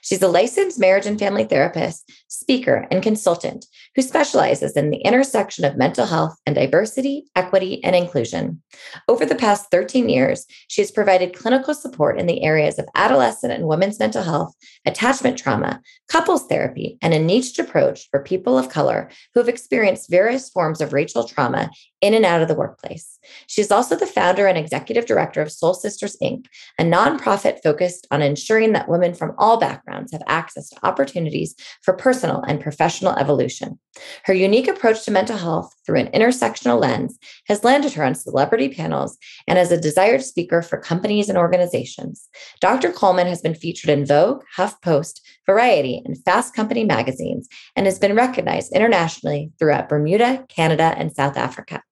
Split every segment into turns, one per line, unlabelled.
She's a licensed marriage and family therapist, speaker, and consultant who specializes in the intersection of mental health and diversity, equity, and inclusion. Over the past 13 years, she has provided clinical support in the areas of adolescent and women's mental health, attachment trauma, couples therapy, and a niched approach for people of color who have experienced various forms of racial trauma in and out of the workplace. She's also the founder and executive director of Soul Sisters Inc., a nonprofit focused on ensuring that women from all backgrounds have access to opportunities for personal and professional evolution. Her unique approach to mental health through an intersectional lens has landed her on celebrity panels and as a desired speaker for companies and organizations. Dr. Coleman has been featured in Vogue, HuffPost, Variety, and Fast Company magazines and has been recognized internationally throughout Bermuda, Canada, and South Africa.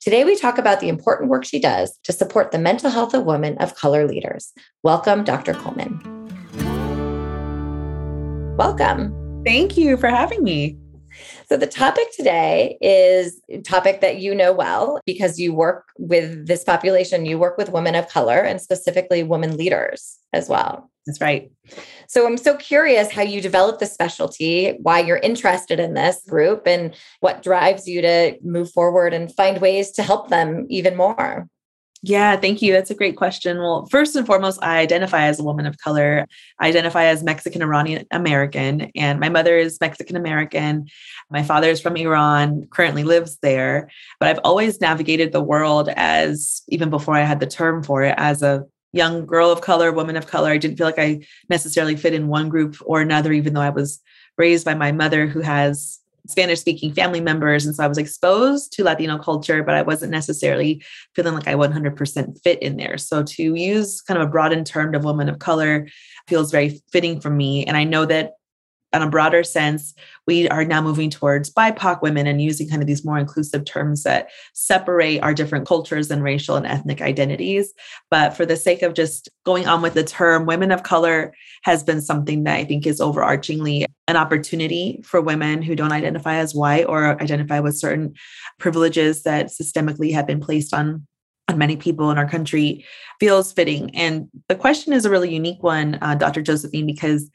Today, we talk about the important work she does to support the mental health of women of color leaders. Welcome, Dr. Coleman. Welcome.
Thank you for having me.
So the topic today is a topic that you know well because you work with this population, you work with women of color and specifically women leaders as well.
That's right.
So I'm so curious how you developed the specialty, why you're interested in this group and what drives you to move forward and find ways to help them even more.
Yeah, thank you. That's a great question. Well, first and foremost, I identify as a woman of color. I identify as Mexican Iranian American, and my mother is Mexican American. My father is from Iran, currently lives there. But I've always navigated the world as, even before I had the term for it, as a young girl of color, woman of color. I didn't feel like I necessarily fit in one group or another, even though I was raised by my mother who has Spanish speaking family members. And so I was exposed to Latino culture, but I wasn't necessarily feeling like I 100% fit in there. So to use kind of a broadened term of woman of color feels very fitting for me. And I know that on a broader sense, we are now moving towards BIPOC women and using kind of these more inclusive terms that separate our different cultures and racial and ethnic identities. But for the sake of just going on with the term, women of color has been something that I think is overarchingly an opportunity for women who don't identify as white or identify with certain privileges that systemically have been placed on on many people in our country feels fitting. And the question is a really unique one, uh, Dr. Josephine, because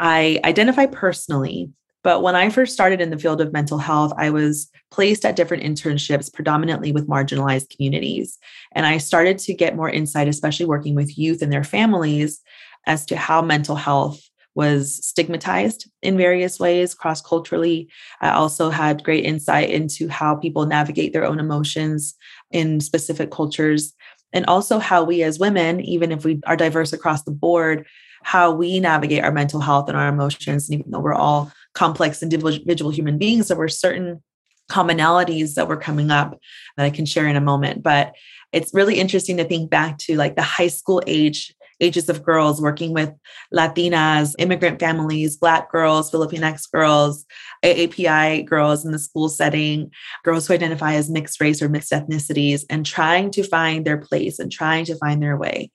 I identify personally, but when I first started in the field of mental health, I was placed at different internships, predominantly with marginalized communities. And I started to get more insight, especially working with youth and their families, as to how mental health was stigmatized in various ways cross culturally. I also had great insight into how people navigate their own emotions in specific cultures, and also how we as women, even if we are diverse across the board, how we navigate our mental health and our emotions. And even though we're all complex individual human beings, there were certain commonalities that were coming up that I can share in a moment. But it's really interesting to think back to like the high school age ages of girls working with Latinas, immigrant families, Black girls, Filipinx girls, AAPI girls in the school setting, girls who identify as mixed race or mixed ethnicities, and trying to find their place and trying to find their way.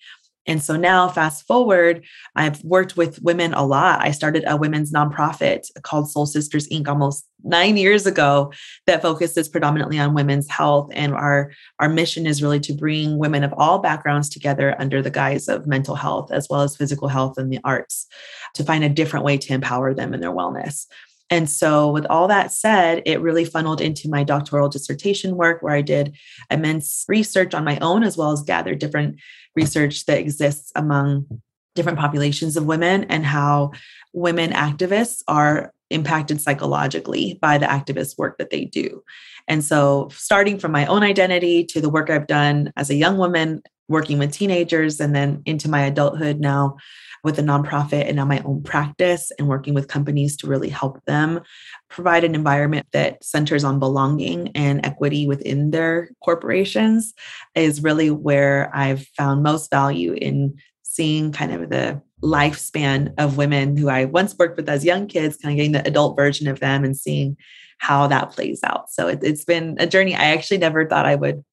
And so now, fast forward, I've worked with women a lot. I started a women's nonprofit called Soul Sisters Inc. almost nine years ago that focuses predominantly on women's health. And our, our mission is really to bring women of all backgrounds together under the guise of mental health as well as physical health and the arts to find a different way to empower them in their wellness. And so, with all that said, it really funneled into my doctoral dissertation work where I did immense research on my own, as well as gathered different research that exists among different populations of women and how women activists are impacted psychologically by the activist work that they do. And so, starting from my own identity to the work I've done as a young woman, working with teenagers, and then into my adulthood now with a nonprofit and now my own practice and working with companies to really help them provide an environment that centers on belonging and equity within their corporations is really where I've found most value in seeing kind of the lifespan of women who I once worked with as young kids, kind of getting the adult version of them and seeing how that plays out. So it, has been a journey I actually never thought I would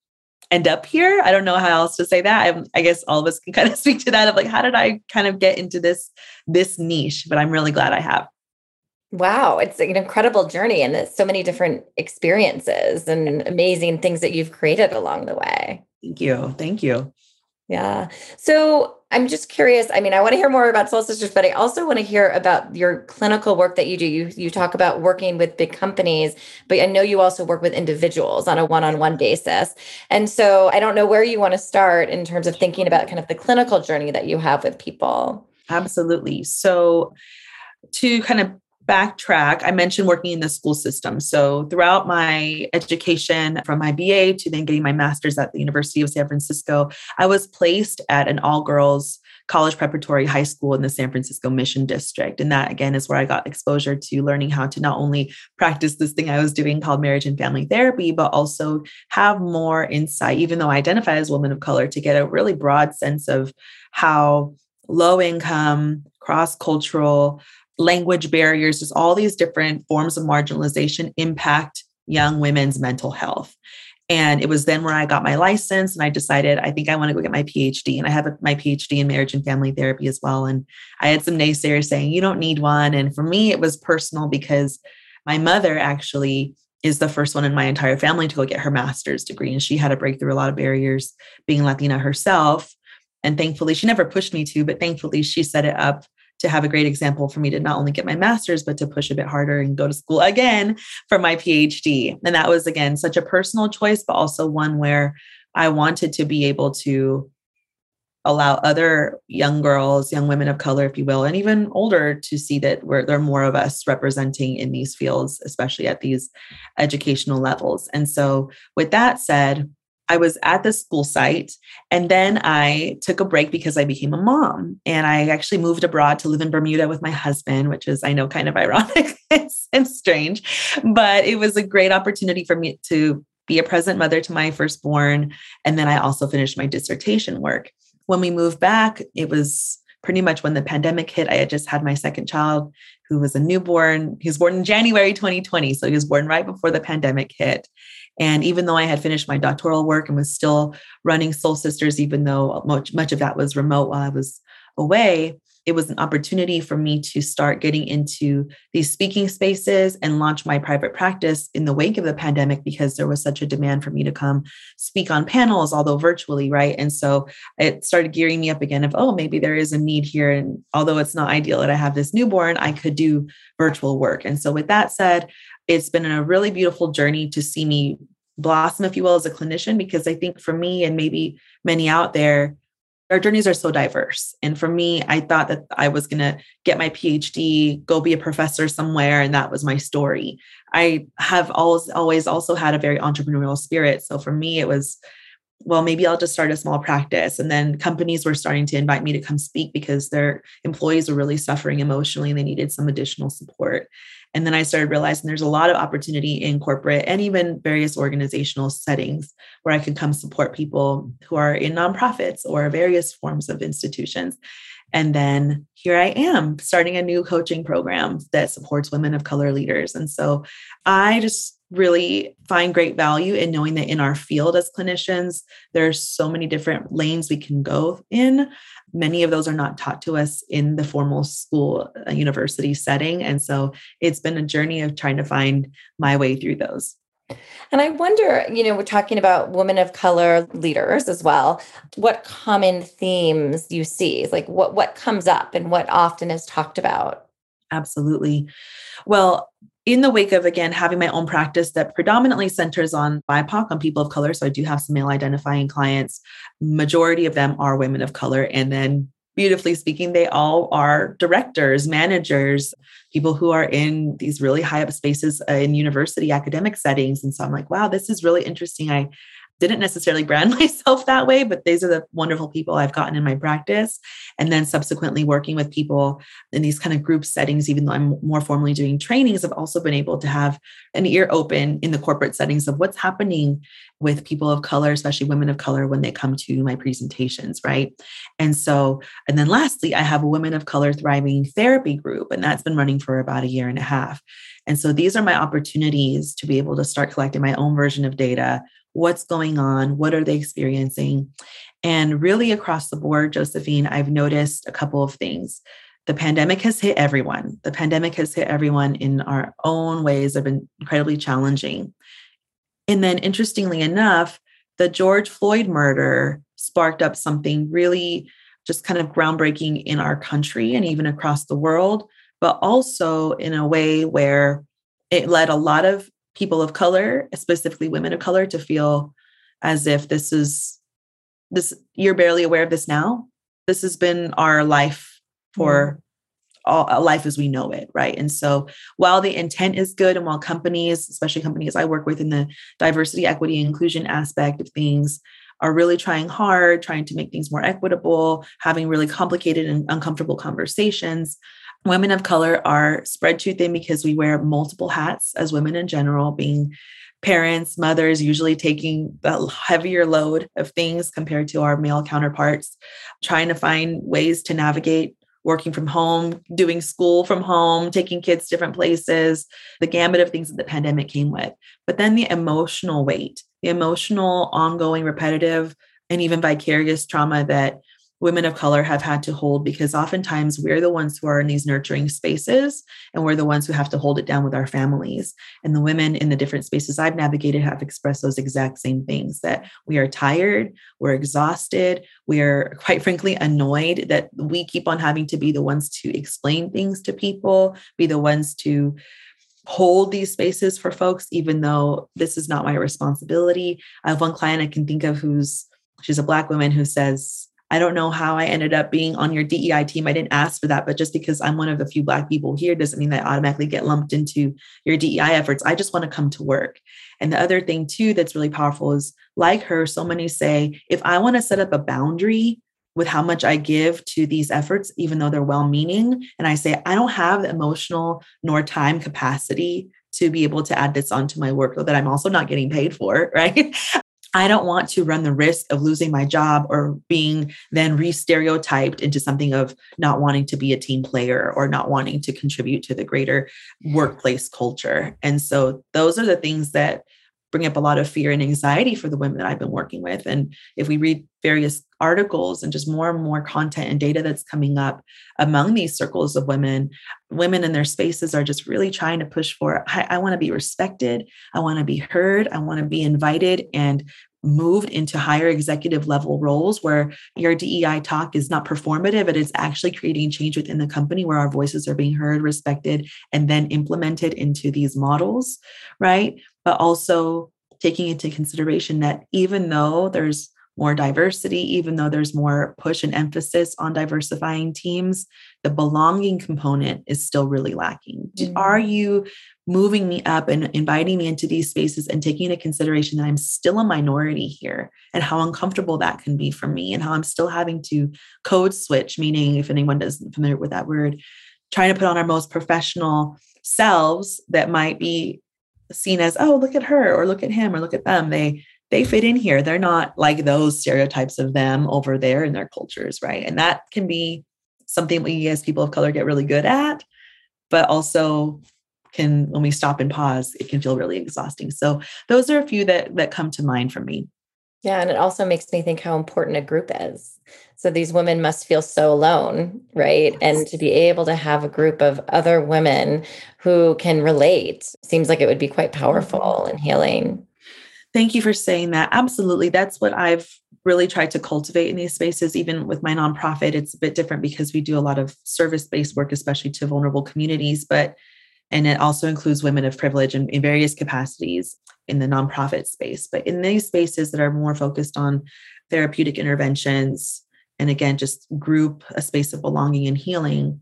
end up here. I don't know how else to say that. I, I, guess all of us can kind of speak to that of like, how did I kind of get into this this niche? But I'm really glad I have.
Wow, it's an incredible journey and there's so many different experiences and amazing things that you've created along the way.
Thank you. Thank you.
Yeah. So I'm just curious. I mean, I want to hear more about Soul Sisters, but I also want to hear about your clinical work that you do. You you talk about working with big companies, but I know you also work with individuals on a one-on-one basis. And so I don't know where you want to start in terms of thinking about kind of the clinical journey that you have with people.
Absolutely. So to kind of backtrack, I mentioned working in the school system. So throughout my education from my BA to then getting my master's at the University of San Francisco, I was placed at an all girls college preparatory high school in the San Francisco Mission District. And that again is where I got exposure to learning how to not only practice this thing I was doing called marriage and family therapy, but also have more insight, even though I identify as a woman of color, to get a really broad sense of how low income, cross cultural, language barriers, just all these different forms of marginalization impact young women's mental health. And it was then where I got my license and I decided I think I want to go get my PhD. And I have a, my PhD in marriage and family therapy as well. And I had some naysayers saying, you don't need one. And for me, it was personal because my mother actually is the first one in my entire family to go get her master's degree. And she had to break through a lot of barriers being Latina herself. And thankfully, she never pushed me to, but thankfully, she set it up to have a great example for me to not only get my master's, but to push a bit harder and go to school again for my PhD. And that was, again, such a personal choice, but also one where I wanted to be able to allow other young girls, young women of color, if you will, and even older to see that we're, there are more of us representing in these fields, especially at these educational levels. And so, with that said, I was at the school site and then I took a break because I became a mom and I actually moved abroad to live in Bermuda with my husband, which is, I know, kind of ironic and strange, but it was a great opportunity for me to be a present mother to my firstborn. And then I also finished my dissertation work. When we moved back, it was pretty much when the pandemic hit. I had just had my second child who was a newborn. He was born in January 2020. So he was born right before the pandemic hit. And even though I had finished my doctoral work and was still running Soul Sisters, even though much, much of that was remote while I was away, it was an opportunity for me to start getting into these speaking spaces and launch my private practice in the wake of the pandemic because there was such a demand for me to come speak on panels, although virtually, right? And so it started gearing me up again of, oh, maybe there is a need here. And although it's not ideal that I have this newborn, I could do virtual work. And so with that said, it's been a really beautiful journey to see me blossom, if you will, as a clinician, because I think for me and maybe many out there, our journeys are so diverse. And for me, I thought that I was going to get my PhD, go be a professor somewhere, and that was my story. I have always, always also had a very entrepreneurial spirit. So for me, it was, well, maybe I'll just start a small practice. And then companies were starting to invite me to come speak because their employees were really suffering emotionally and they needed some additional support. And then I started realizing there's a lot of opportunity in corporate and even various organizational settings where I could come support people who are in nonprofits or various forms of institutions. And then here I am starting a new coaching program that supports women of color leaders. And so I just really find great value in knowing that in our field as clinicians, there's so many different lanes we can go in. Many of those are not taught to us in the formal school uh, university setting. And so it's been a journey of trying to find my way through those.
And I wonder, you know, we're talking about women of color leaders as well. What common themes you see? Like what what comes up and what often is talked about?
Absolutely. Well, in the wake of again having my own practice that predominantly centers on BIPOC, on people of color, so I do have some male identifying clients. Majority of them are women of color, and then beautifully speaking, they all are directors, managers, people who are in these really high up spaces uh, in university academic settings. And so I'm like, wow, this is really interesting. I didn't necessarily brand myself that way, but these are the wonderful people I've gotten in my practice. And then subsequently working with people in these kind of group settings, even though I'm more formally doing trainings, I've also been able to have an ear open in the corporate settings of what's happening with people of color, especially women of color, when they come to my presentations, right? And so, and then lastly, I have a Women of Color Thriving Therapy group, and that's been running for about a year and a half. And so these are my opportunities to be able to start collecting my own version of data what's going on, what are they experiencing. And really across the board, Josephine, I've noticed a couple of things. The pandemic has hit everyone. The pandemic has hit everyone in our own ways, have been incredibly challenging. And then, interestingly enough, the George Floyd murder sparked up something really just kind of groundbreaking in our country and even across the world, but also in a way where it led a lot of people of color, specifically women of color, to feel as if this is this you're barely aware of this now. This has been our life for mm. all life as we know it, right? And so while the intent is good and while companies, especially companies I work with in the diversity, equity, inclusion aspect of things, are really trying hard, trying to make things more equitable, having really complicated and uncomfortable conversations women of color are spread too thin because we wear multiple hats as women in general, being parents, mothers, usually taking the heavier load of things compared to our male counterparts, trying to find ways to navigate working from home, doing school from home, taking kids to different places, the gamut of things that the pandemic came with. But then the emotional weight, the emotional, ongoing, repetitive, and even vicarious trauma that women of color have had to hold because oftentimes we're the ones who are in these nurturing spaces and we're the ones who have to hold it down with our families. And the women in the different spaces I've navigated have expressed those exact same things that we are tired, we're exhausted, we are quite frankly annoyed that we keep on having to be the ones to explain things to people, be the ones to hold these spaces for folks, even though this is not my responsibility. I have one client I can think of who's she's a black woman who says I don't know how I ended up being on your DEI team. I didn't ask for that, but just because I'm one of the few Black people here doesn't mean that I automatically get lumped into your DEI efforts. I just want to come to work. And the other thing, too, that's really powerful is like her, so many say, if I want to set up a boundary with how much I give to these efforts, even though they're well meaning, and I say, I don't have the emotional nor time capacity to be able to add this onto my workload that I'm also not getting paid for, right? I don't want to run the risk of losing my job or being then re stereotyped into something of not wanting to be a team player or not wanting to contribute to the greater workplace culture. And so those are the things that bring up a lot of fear and anxiety for the women that I've been working with. And if we read various articles and just more and more content and data that's coming up among these circles of women, women in their spaces are just really trying to push for I, I want to be respected, I want to be heard, I want to be invited and moved into higher executive level roles where your DEI talk is not performative, it is actually creating change within the company where our voices are being heard, respected, and then implemented into these models, right? But also taking into consideration that even though there's more diversity, even though there's more push and emphasis on diversifying teams, the belonging component is still really lacking. Mm-hmm. Are you moving me up and inviting me into these spaces and taking into consideration that I'm still a minority here and how uncomfortable that can be for me and how I'm still having to code switch, meaning if anyone isn't familiar with that word, trying to put on our most professional selves that might be seen as, oh, look at her or look at him or look at them. They they fit in here. They're not like those stereotypes of them over there in their cultures, right? And that can be something we as people of color get really good at, but also can when we stop and pause, it can feel really exhausting. So those are a few that that come to mind for me.
Yeah, and it also makes me think how important a group is. So these women must feel so alone, right? And to be able to have a group of other women who can relate seems like it would be quite mm-hmm. powerful and healing.
Thank you for saying that. Absolutely. That's what I've really tried to cultivate in these spaces. Even with my nonprofit, it's a bit different because we do a lot of service based work, especially to vulnerable communities. But and it also includes women of privilege in, in various capacities in the nonprofit space. But in these spaces that are more focused on therapeutic interventions, and again, just group a space of belonging and healing,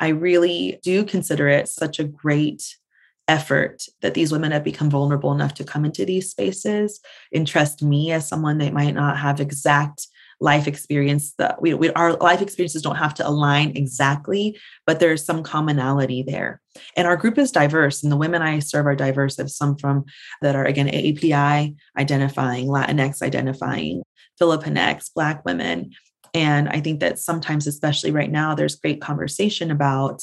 I really do consider it such a great effort that these women have become vulnerable enough to come into these spaces and trust me as someone that might not have exact life experience that we, we, our life experiences don't have to align exactly but there's some commonality there. And our group is diverse and the women i serve are diverse. Of some from that are again aapi identifying latinx identifying filipinx black women. And i think that sometimes especially right now there's great conversation about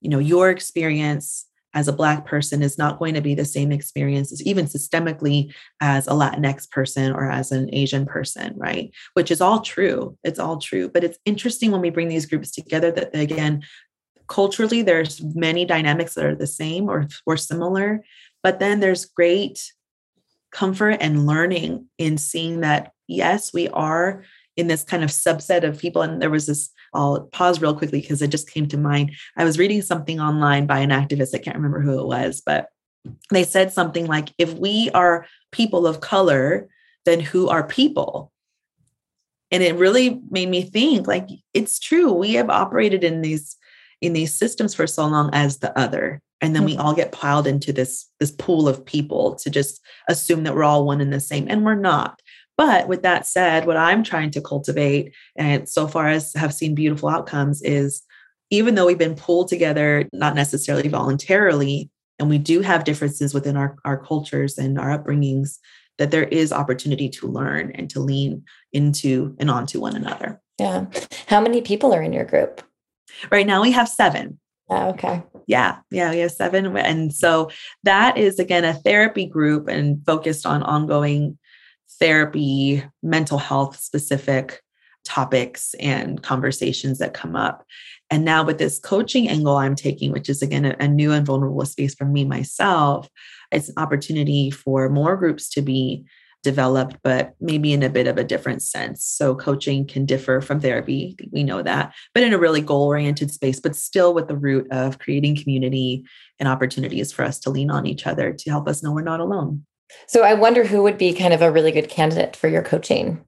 you know your experience as a Black person is not going to be the same experience, even systemically, as a Latinx person or as an Asian person, right? Which is all true. It's all true. But it's interesting when we bring these groups together that, again, culturally, there's many dynamics that are the same or, or similar. But then there's great comfort and learning in seeing that, yes, we are in this kind of subset of people. And there was this I'll pause real quickly because it just came to mind. I was reading something online by an activist. I can't remember who it was, but they said something like, if we are people of color, then who are people? And it really made me think like it's true. We have operated in these in these systems for so long as the other. And then we mm-hmm. all get piled into this this pool of people to just assume that we're all one and the same. And we're not. But with that said, what I'm trying to cultivate, and so far as have seen beautiful outcomes, is even though we've been pulled together, not necessarily voluntarily, and we do have differences within our, our cultures and our upbringings, that there is opportunity to learn and to lean into and onto one another.
Yeah. How many people are in your group?
Right now we have seven.
Oh, okay.
Yeah. Yeah. We have seven. And so that is, again, a therapy group and focused on ongoing therapy, mental health specific topics and conversations that come up. And now with this coaching angle I'm taking, which is again a, a, new and vulnerable space for me myself, it's an opportunity for more groups to be developed, but maybe in a bit of a different sense. So coaching can differ from therapy. We know that, but in a really goal oriented space, but still with the root of creating community and opportunities for us to lean on each other to help us know we're not alone.
So I wonder who would be kind of a really good candidate for your coaching.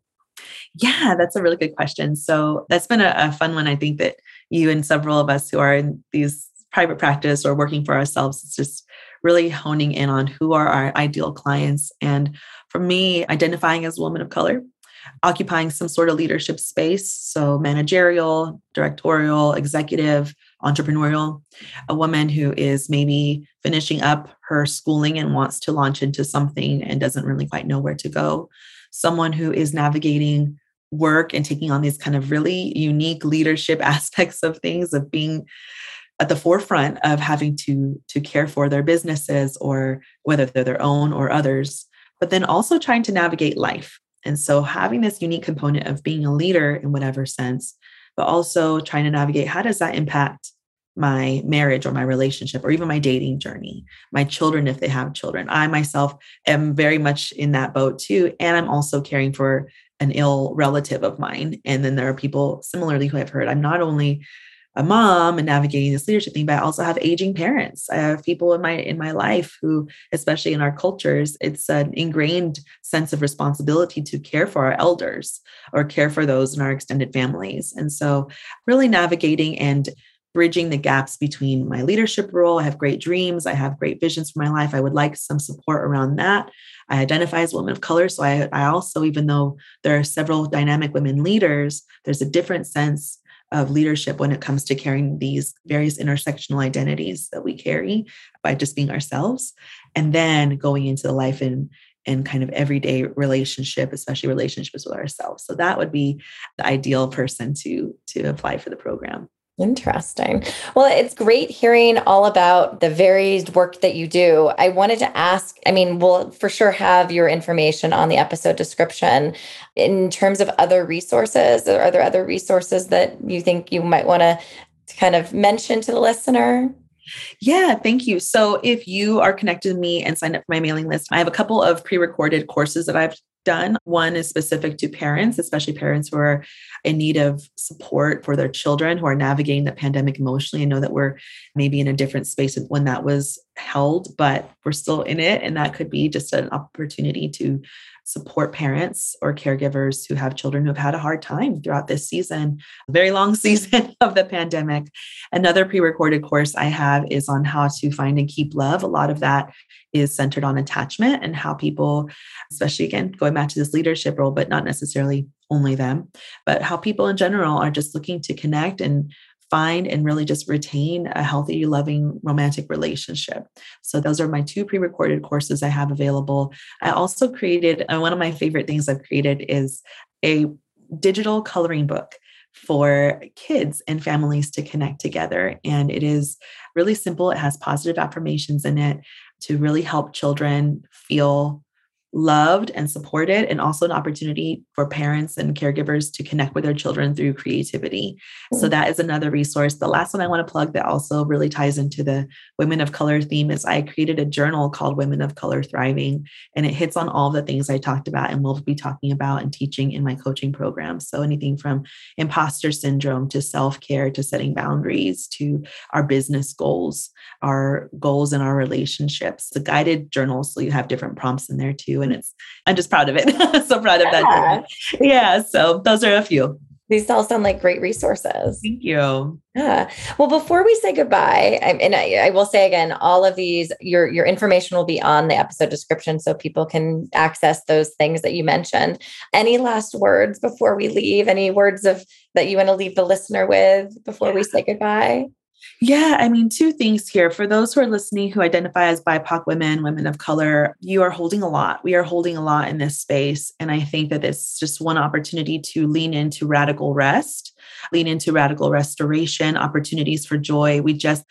Yeah, that's a really good question. So that's been a, a, fun one. I think that you and several of us who are in these private practice or working for ourselves, it's just really honing in on who are our ideal clients. And for me, identifying as a woman of color, occupying some sort of leadership space. So managerial, directorial, executive, entrepreneurial, a woman who is maybe finishing up her schooling and wants to launch into something and doesn't really quite know where to go, someone who is navigating work and taking on these kind of really unique leadership aspects of things of being at the forefront of having to to care for their businesses or whether they're their own or others but then also trying to navigate life. And so having this unique component of being a leader in whatever sense but also trying to navigate how does that impact my marriage or my relationship or even my dating journey, my children, if they have children. I myself am very much in that boat too. And I'm also caring for an ill relative of mine. And then there are people similarly who I've heard I'm not only a mom and navigating this leadership thing, but I also have aging parents. I have people in my in my life who, especially in our cultures, it's an ingrained sense of responsibility to care for our elders or care for those in our extended families. And so really navigating and bridging the gaps between my leadership role. I have great dreams. I have great visions for my life. I would like some support around that. I identify as a woman of color. So I, I also, even though there are several dynamic women leaders, there's a different sense of leadership when it comes to carrying these various intersectional identities that we carry by just being ourselves. And then going into the life and and kind of everyday relationship, especially relationships with ourselves. So that would be the ideal person to to apply for the program.
Interesting. Well, it's great hearing all about the varied work that you do. I wanted to ask I mean, we'll for sure have your information on the episode description. In terms of other resources, are there other resources that you think you might want to kind of mention to the listener?
Yeah, thank you. So, if you are connected to me and signed up for my mailing list, I have a couple of pre recorded courses that I've done. One is specific to parents, especially parents who are in need of support for their children who are navigating the pandemic emotionally. I know that we're maybe in a different space when that was held, but we're still in it. And that could be just an opportunity to support parents or caregivers who have children who have had a hard time throughout this season, a very long season of the pandemic. Another pre recorded course I have is on how to find and keep love. A lot of that is centered on attachment and how people, especially again, going back to this leadership role, but not necessarily only them, but how people in general are just looking to connect and find and really just retain a healthy, loving, romantic relationship. So, those are my two pre recorded courses I have available. I also created, and one of my favorite things I've created is a digital coloring book for kids and families to connect together. And it is really simple. It has positive affirmations in it to really help children feel loved and supported, and also an opportunity for parents and caregivers to connect with their children through creativity. Mm-hmm. So, that is another resource. The last one I want to plug that also really ties into the Women of Color theme is I created a journal called Women of Color Thriving, and it hits on all the things I talked about and we'll be talking about and teaching in my coaching program. So, anything from imposter syndrome to self care to setting boundaries to our business goals, our goals in our relationships, the guided journal. So, you have different prompts in there too and it's I'm just proud of it. so proud of that. Yeah. So those are a few.
These all sound like great resources.
Thank you.
Yeah. Well, before we say goodbye, I, and I, I, will say again, all of these, your your information will be on the episode description, so people can access those things that you mentioned. Any last words before we leave? Any words of that you want to leave the listener with before yeah. we say goodbye?
Yeah, I mean, two things here. For those who are listening who identify as BIPOC women, women of color, you are holding a lot. We are holding a lot in this space. And I think that it's just one opportunity to lean into radical rest, lean into radical restoration, opportunities for joy. We just,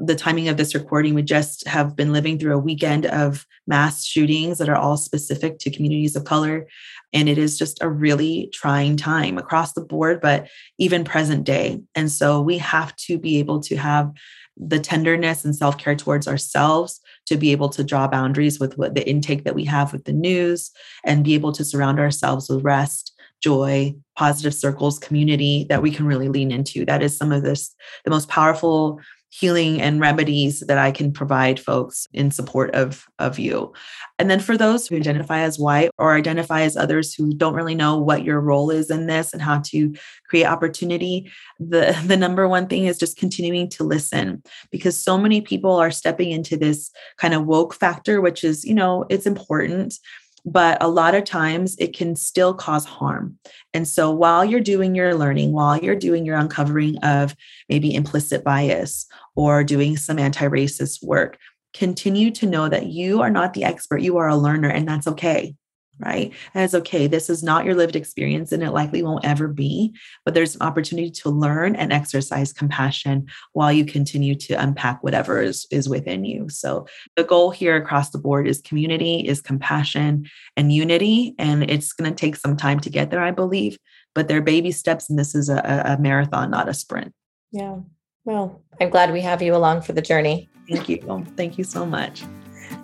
the timing of this recording, we just have been living through a weekend of mass shootings that are all specific to communities of color. And it is just a really trying time across the board, but even present day. And so we have to be able to have the tenderness and self care towards ourselves to be able to draw boundaries with what the intake that we have with the news and be able to surround ourselves with rest joy positive circles community that we can really lean into that is some of this the most powerful healing and remedies that I can provide folks in support of, of you. And then for those who identify as white or identify as others who don't really know what your role is in this and how to create opportunity, the, the number one thing is just continuing to listen because so many people are stepping into this kind of woke factor, which is, you know, it's important but a lot of times it can still cause harm. And so while you're doing your learning, while you're doing your uncovering of maybe implicit bias or doing some anti racist work, continue to know that you are not the expert, you are a learner, and that's okay right? As okay. This is not your lived experience and it likely won't ever be, but there's an opportunity to learn and exercise compassion while you continue to unpack whatever is, is within you. So the goal here across the board is community, is compassion and unity. And it's going to take some time to get there, I believe, but they're baby steps. And this is a, a marathon, not a sprint.
Yeah. Well, I'm glad we have you along for the journey.
Thank you. Thank you so much.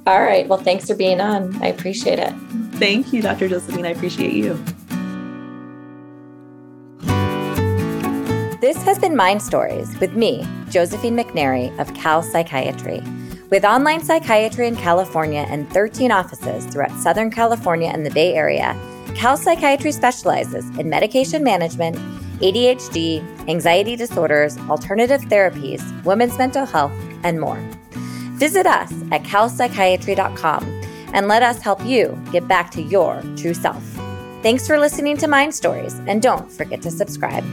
All right. Well, thanks for being on. I appreciate it.
Thank you, Dr. Josephine. I appreciate you.
This has been Mind Stories with me, Josephine McNary of Cal Psychiatry. With online psychiatry in California and 13 offices throughout Southern California and the Bay Area, Cal Psychiatry specializes in medication management, ADHD, anxiety disorders, alternative therapies, women's mental health, and more. Visit us at calpsychiatry.com and let us help you get back to your true self. Thanks for listening to Mind Stories, and don't forget to subscribe.